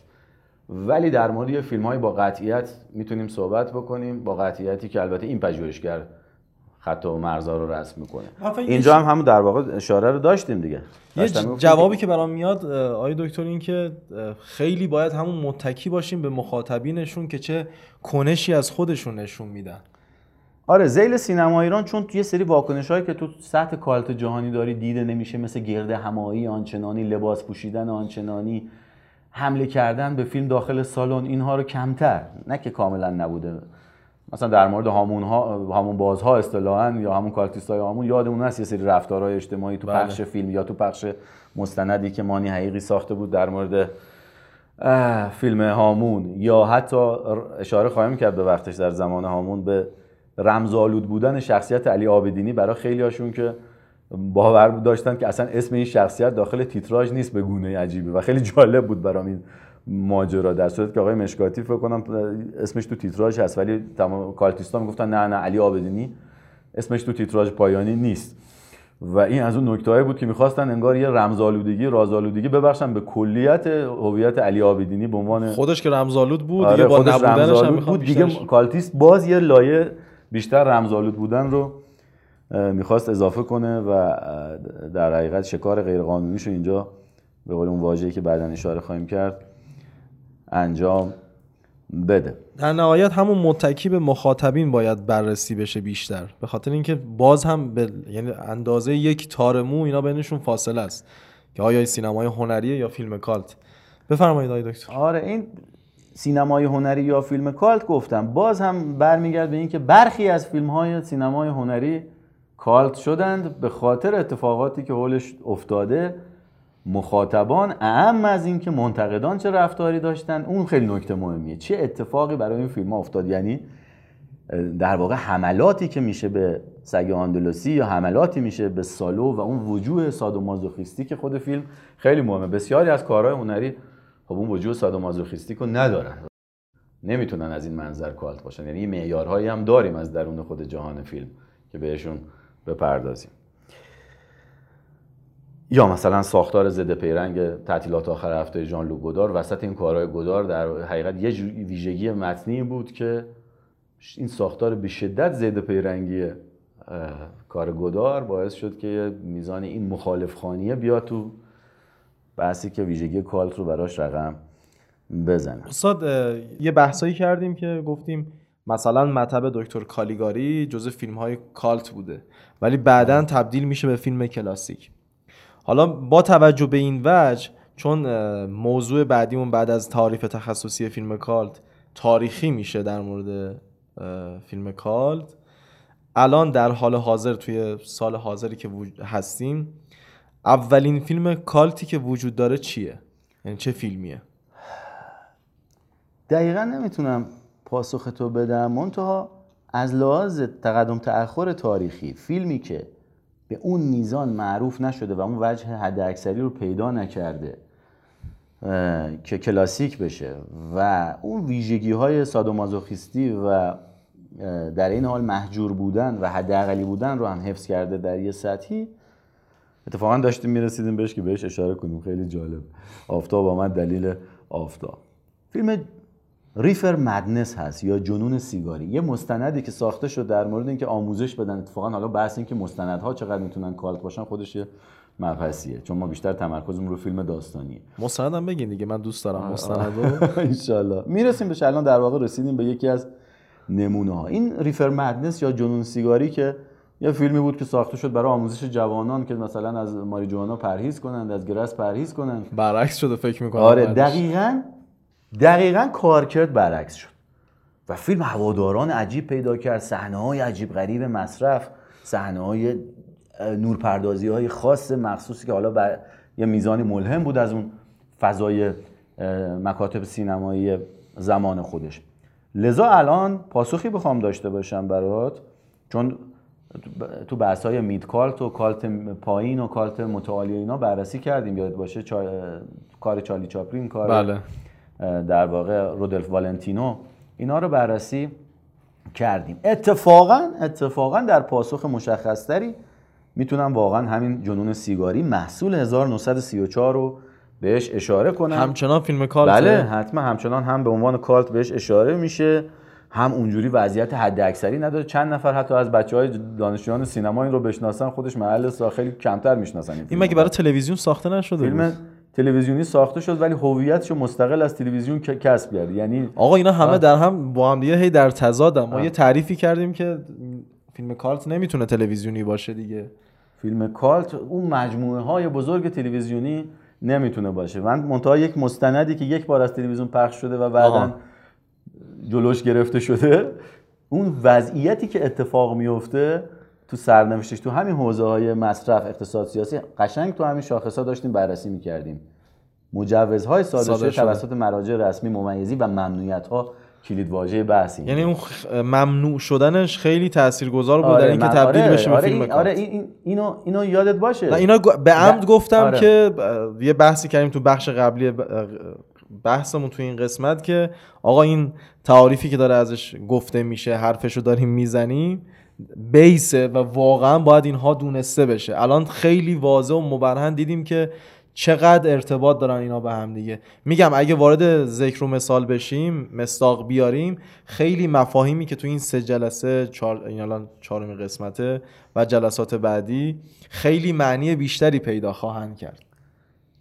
ولی در مورد یه فیلم های با قطعیت می‌تونیم صحبت بکنیم با قطعیتی که البته این پژوهشگر خط و مرزا رو رسم می‌کنه. اینجا هم همون در واقع اشاره رو داشتیم دیگه. یه جوابی که برام میاد آقای دکتر این که خیلی باید همون متکی باشیم به مخاطبینشون که چه کنشی از خودشون نشون میدن. آره زیل سینما ایران چون توی یه سری واکنش هایی که تو سطح کالت جهانی داری دیده نمیشه مثل گرد همایی آنچنانی لباس پوشیدن آنچنانی حمله کردن به فیلم داخل سالن اینها رو کمتر. نه که کاملا نبوده. مثلا در مورد هامون ها هامون بازها اصطلاحا یا همون cultist های هامون یادمون هست یه سری رفتارهای اجتماعی تو بله. پخش فیلم یا تو پخش مستندی که مانی حقیقی ساخته بود در مورد فیلم هامون. یا حتی اشاره خواهیم کرد به وقتش در زمان هامون به رمزآلود بودن شخصیت علی عابدینی برای خیلی هاشون که باور داشتن که اصلا اسم این شخصیت داخل تیتراژ نیست به گونه عجیبی و خیلی جالب بود برام این ماجرا. در صورتی که آقای مشکاتی فکر کنم اسمش تو تیتراژ هست ولی تمام cultist ا می‌گفتن نه نه علی عابدینی اسمش تو تیتراژ پایانی نیست. و این از اون نکته بود که می‌خواستن انگار یه رمزآلودگی رازآلودگی ببخشن به کلیت هویت علی عابدینی به عنوان خودش که رمزآلود بود آره، دیگه با نبودنش هم بود. دیگه cultist باز یه لایه بیشتر رمزآلود بودن رو می‌خواست اضافه کنه و در حقیقت شکار غیرقانونیش رو اینجا به قول اون واژه‌ای که بعدا اشاره خواهیم کرد انجام بده. در نهایت همون متکی به مخاطبین باید بررسی بشه بیشتر به خاطر اینکه باز هم به یعنی اندازه یک تار مو اینا بینشون فاصله است. که آیا این سینمای هنریه یا فیلم کالت؟ بفرمایید آقای دکتر. آره این سینمای هنری یا فیلم کالت گفتم. باز هم برمیگرد به اینکه برخی از فیلم های سینمای هنری کالت شدند به خاطر اتفاقاتی که حولش افتاده. مخاطبان اهم از اینکه منتقدان چه رفتاری داشتن اون خیلی نکته مهمیه. چه اتفاقی برای این فیلم افتاد؟ یعنی در واقع حملاتی که میشه به سگ آندلوسی یا حملاتی میشه به سالو و اون وجوه سادومازوخیستی که خود فیلم خیلی مهمه. بسیاری از کارهای هنری خب اون وجوه سادومازوخیستیک رو ندارن. نمی‌تونن از این منظر کالت باشن. یعنی معیارهایی هم داریم از درون خود جهان فیلم که بهشون بپردازیم. یا مثلا ساختار ضد پیرنگ تعطیلات آخر هفته ژان لوک گودار وسط این کارهای گودار در حقیقت یه ویژگی متنی بود که این ساختار به شدت ضد پیرنگی کار گودار باعث شد که میزان این مخالف خانیه بیاد تو بحثی که ویژگی کالت رو براش رقم بزنه استاد یه بحثایی کردیم که گفتیم مثلا مطب دکتر کالیگاری جز فیلم های کالت بوده ولی بعدا تبدیل میشه به فیلم کلاسیک. حالا با توجه به این وجه چون موضوع بعدیمون بعد از تعریف تخصصی فیلم کالت تاریخی میشه در مورد فیلم کالت الان در حال حاضر توی سال حاضری که هستیم اولین فیلم کالتی که وجود داره چیه؟ یعنی چه فیلمیه؟ دقیقا نمی‌تونم پاسخ تو بدم منتها از لحاظ تقدم تأخر تاریخی فیلمی که به اون میزان معروف نشده و اون وجه حد اکثری رو پیدا نکرده که کلاسیک بشه و اون ویژگی های سادومازوخیستی و در این حال محجور بودن و حداقلی بودن رو هم حفظ کرده در یه سطحی اتفاقا داشتیم می‌رسیدیم بهش که بهش اشاره کنیم. خیلی جالب. آفتاب آمد دلیل آفتاب. فیلم ریفر مدنس هست یا جنون سیگاری. یه مستندی که ساخته شد در مورد اینکه آموزش بدن. اتفاقا حالا بحث این که مستندها چقدر می‌تونن کالت باشن خودش یه مبحثیه. چون ما بیشتر تمرکزمون رو فیلم داستانیه. مستندم بگین دیگه من دوست دارم مستندو. انشالله. می‌رسیم بهش. الان در واقع رسیدیم به یکی از نمونه ها این ریفر مدنس یا جنون سیگاری که یه فیلمی بود که ساخته شد برای آموزش جوانان که مثلا از ماریجوانا پرهیز کنند از گرس پرهیز کنند. برعکس شده فکر می‌کنم آره دقیقا دقیقا کارکرد برعکس شد. و فیلم هواداران عجیب پیدا کرد صحنه های عجیب غریب مصرف صحنه های نورپردازی های خاص مخصوصی که حالا بر یه میزانی ملهم بود از اون فضای مکاتب سینمایی زمان خودش. لذا الان پاسخی بخوام داشته باشم برات چون تو بحث های مید کالت و کالت پایین و کالت متعالی اینا بررسی کردیم. یاد باشه چا... کار چالی چاپلین کار بله. در واقع رودلف والنتینو. اینا رو بررسی کردیم. اتفاقا اتفاقا در پاسخ مشخصتری می‌تونم واقعا همین جنون سیگاری محصول 1934 رو بهش اشاره کنم. همچنان فیلم کالت بله حتما همچنان هم به عنوان کالت بهش اشاره میشه. هم اونجوری وضعیت حد اکثری نداره. چند نفر حتی از بچه های دانشجویان سینما این رو بشناسن خودش محل خیلی کمتر می‌شناسن این, این مگه. برای تلویزیون ساخته نشده فیلم تلویزیونی ساخته شد ولی هویتش مستقل از تلویزیون کسب کرد. یعنی آقا اینا همه در هم با هم دیگه هی در تضادن. ما یه تعریفی کردیم که فیلم کالت نمی‌تونه تلویزیونی باشه دیگه. فیلم کالت اون مجموعه های بزرگ تلویزیونی نمی‌تونه باشه. من منتها یک مستندی که یک بار از تلویزیون پخش شده و بعدا. جلوش گرفته شده اون وضعیتی که اتفاق میفته تو سرنوشتش تو همین حوزه های مصرف اقتصاد سیاسی قشنگ تو همین شاخص ها داشتیم بررسی می‌کردیم مجوزهای صادر صادر شده. توسط مراجع رسمی ممیزی و ممنوعیت ها کلید واژه بحثی یعنی اون ممنوع شدنش خیلی تاثیرگذار بود در آره، اینکه تبدیل آره، بشه به آره، فیلم این-. آره این این- اینو اینو یادت باشه نه اینا به عمد گفتم آره. که یه بحثی کردیم تو بخش قبلی بحثمون تو این قسمت که آقا این تعاریفی که داره ازش گفته میشه حرفشو داریم می‌زنیم بیسه و واقعا باید اینها دونسته بشه. الان خیلی واضح و مبرهن دیدیم که چقدر ارتباط دارن اینا به هم دیگه. میگم اگه وارد ذکر و مثال بشیم مستاق بیاریم خیلی مفاهیمی که تو این سه جلسه چهار این الان چهارمین قسمته و جلسات بعدی خیلی معنی بیشتری پیدا خواهند کرد.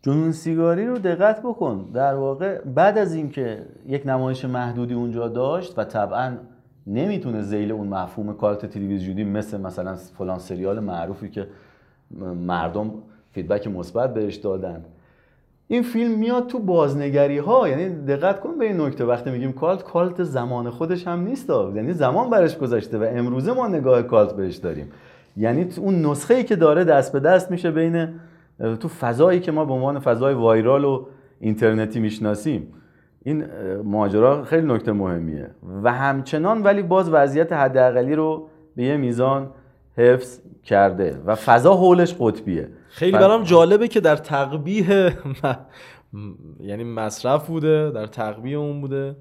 جنون سیگاری رو دقت بکن. در واقع بعد از اینکه یک نمایش محدودی اونجا داشت و طبعا نمی‌تونه زیل اون مفهوم کالت تلویزیونی مثل مثلا فلان سریال معروفی که مردم فیدبک مثبت بهش دادن. این فیلم میاد تو بازنگری ها یعنی دقت کن به این نکته. وقتی میگیم کالت کالت زمان خودش هم نیست. یعنی زمان برش گذشته و امروزه ما نگاه کالت بهش داریم. یعنی اون نسخه ای که داره دست به دست میشه بین تو فضایی که ما به عنوان فضای وایرال و اینترنتی می‌شناسیم این ماجرا خیلی نکته مهمیه. و همچنان ولی باز وضعیت حداقلی رو به یه میزان حفظ کرده و فضا حولش قطبیه. خیلی برام جالبه که در تقبیه یعنی مصرف بوده در تقبیه اون بوده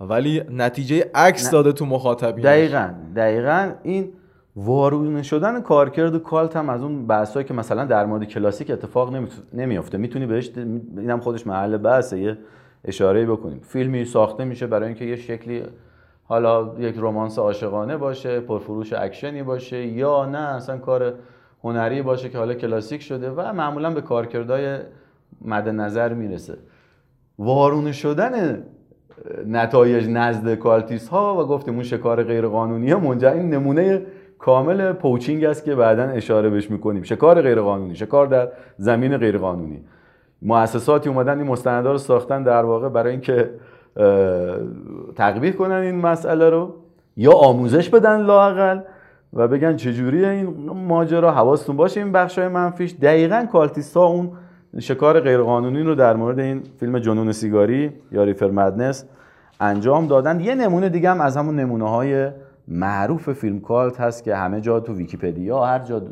ولی نتیجه عکس. داده تو مخاطبین دقیقا دقیقا این وارونه شدن کارکرد کالت هم از اون بحثایی که مثلا در مورد کلاسیک اتفاق نمیفته می‌تونی بهش اینم خودش محل بحثه یه اشاره بکنیم. فیلمی ساخته میشه برای اینکه یه شکلی حالا یک رمانس عاشقانه باشه پرفروش اکشنی باشه یا نه اصلا کار هنری باشه که حالا کلاسیک شده و معمولا به کارکردهای مد نظر می‌رسه. وارونه شدن نتایج نزد cultist ها و گفتیم اون شکار غیر قانونی منجر این نمونه کامل poaching است که بعدا اشاره بهش می‌کنیم. شکار غیر قانونی شکار در زمین غیر قانونی مؤسساتی اومدن این مستندا رو ساختن در واقع برای اینکه تقبیح کنن این مسئله رو یا آموزش بدن لااقل و بگن چجوریه این ماجرا حواستون باشه این بخش های منفیش. دقیقا cultist ا اون شکار غیرقانونی رو در مورد این فیلم جنون سیگاری یا ریفر مدنس انجام دادن. یه نمونه دیگه هم از همون نمونه های معروف فیلم کالت هست که همه جا تو ویکیپدیا هر جا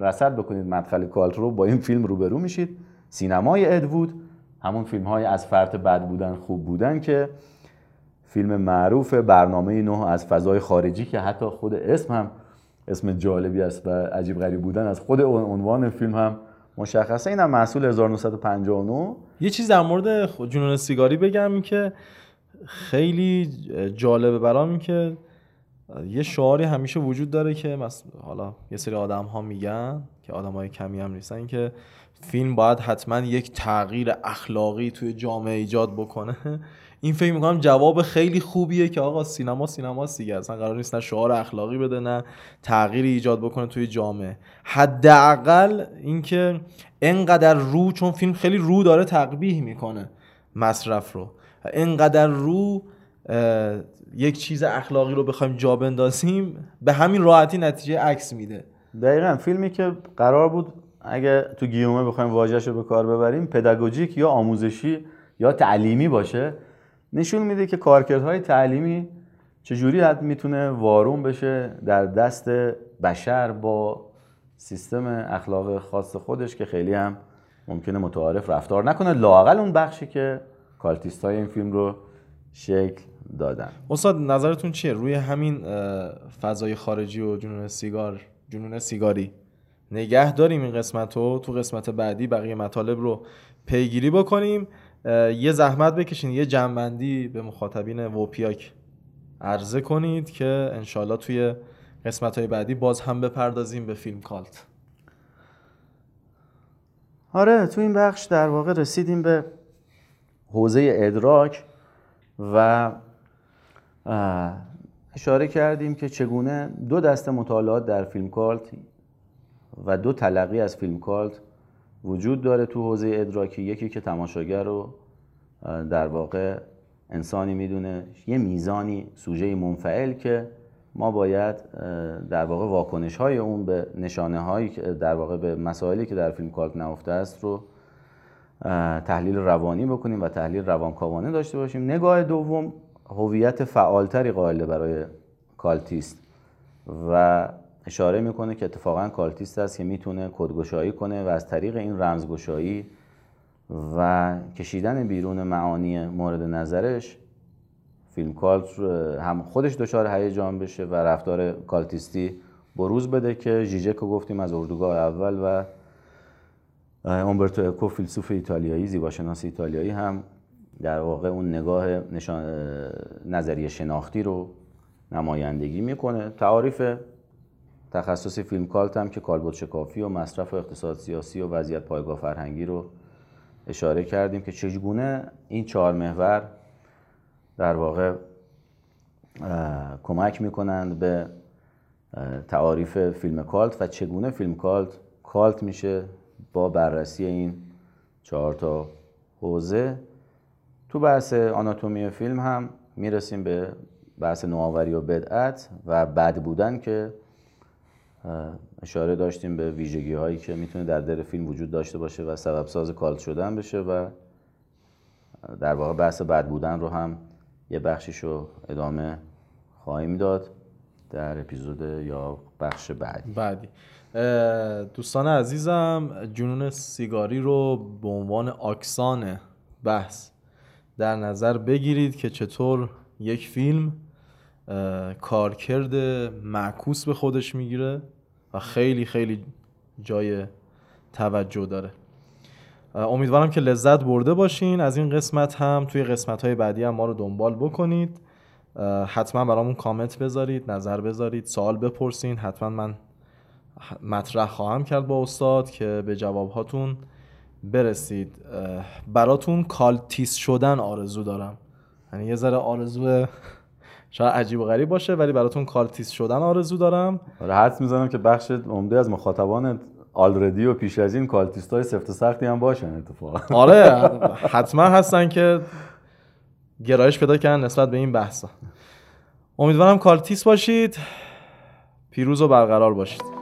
رصد بکنید مدخل کالت رو با این فیلم روبرو میشید. سینمای ادوود همون فیلم های از فرط بد بودن خوب بودن که فیلم معروف برنامه نه از فضای خارجی که حتی خود اسم هم اسم جالبی است و عجیب غریب بودن از خود عنوان فیلم هم مشخصه. اینم محصول 1959 یه چیز در مورد جنون سیگاری بگم که خیلی جالبه برام که یه شعاری همیشه وجود داره که مس- حالا یه سری آدم ها میگن که آدم های کمی هم نیستن که فیلم باید حتما یک تغییر اخلاقی توی جامعه ایجاد بکنه. این فکر می‌کنم جواب خیلی خوبیه که آقا سینما سینما دیگه اصلا قرار نیست نه شعار اخلاقی بده نه تغییری ایجاد بکنه توی جامعه. حداقل اینکه انقدر رو چون فیلم خیلی رو داره تقبیح می‌کنه مصرف رو. انقدر رو یک چیز اخلاقی رو بخوایم جا بندازیم به همین راحتی نتیجه عکس میده. دقیقا فیلمی که قرار بود اگه تو گیومه بخوایم واژهش رو به کار ببریم پداگوژیک یا آموزشی یا تعلیمی باشه نشون میده که کارکردهای تعلیمی چجوری حد می‌تونه وارون بشه در دست بشر با سیستم اخلاق خاص خودش که خیلی هم ممکنه متعارف رفتار نکنه. لاقل اون بخشی که کالتیست های این فیلم رو شکل دادن. استاد نظرتون چیه؟ روی همین فضای خارجی و جنون سیگار جنون سیگاری. نگه داریم این قسمت رو تو قسمت بعدی بقیه مطالب رو پیگیری بکنیم. یه زحمت بکشین یه جنبندی به مخاطبین ووپیاک عرضه کنید که انشالله توی قسمت های بعدی باز هم بپردازیم به فیلم کالت. آره تو این بخش در واقع رسیدیم به حوزه ادراک و اشاره کردیم که چگونه دو دسته مطالعات در فیلم کالت و دو تلقی از فیلم کالت وجود داره تو حوزه ادراکی. یکی که تماشاگر رو در واقع انسانی می‌دونه یه میزانی سوژه منفعل که ما باید در واقع واکنش های اون به نشانه هایی که در واقع به مسائلی که در فیلم کالت نهفته است رو تحلیل روانی بکنیم و تحلیل روانکاوانه داشته باشیم. نگاه دوم هویت فعالتری قائل برای کالتیست و اشاره می‌کنه که اتفاقا cultist است که می‌تونه کدگشایی کنه و از طریق این رمزگشایی و کشیدن بیرون معانی مورد نظرش فیلم cult هم خودش دچار هیجان بشه و رفتار cultist ی بروز بده که ژیژک رو گفتیم از اردوگاه اول و اومبرتو اکو فیلسوف ایتالیایی زیباشناس ایتالیایی هم در واقع اون نگاه نشان نظریه شناختی رو نمایندگی می‌کنه. تعاریف تخصص فیلم کالت هم که کالبد شکافی و مصرف و اقتصاد سیاسی و وضعیت پایگاه فرهنگی رو اشاره کردیم که چگونه این چهار محور در واقع کمک می‌کنند به تعاریف فیلم کالت و چگونه فیلم کالت کالت میشه با بررسی این چهار تا حوزه. تو بحث آناتومی فیلم هم می‌رسیم به بحث نوآوری و بدعت و بد بودن که اشاره داشتیم به ویژگی هایی که می‌تونه در دل فیلم وجود داشته باشه و سبب ساز کالت شدن بشه و در واقع بحث بد بودن رو هم یه بخشیش رو ادامه خواهیم داد در اپیزود یا بخش بعدی. بعدی. دوستان عزیزم جنون سیگاری رو به عنوان آکسان بحث در نظر بگیرید که چطور یک فیلم کارکرد معکوس به خودش می‌گیره و خیلی خیلی جای توجه داره. امیدوارم که لذت برده باشین. از این قسمت هم توی قسمت های بعدی هم ما رو دنبال بکنید. حتما برامون کامنت بذارید نظر بذارید سوال بپرسین. حتما من مطرح خواهم کرد با استاد که به جوابهاتون برسید. براتون cultist شدن آرزو دارم. یعنی یه ذره آرزو شاید عجیب و غریب باشه ولی براتون cultist شدن آرزو دارم. آره حدس می‌زنم که بخش عمده از مخاطبان already و پیش از این cultist های سفت و سختی هم باشن اتفاقا. آره حتما هستن که گرایش پیدا کردن نسبت به این بحثا. امیدوارم کالتیس باشید پیروز و برقرار باشید.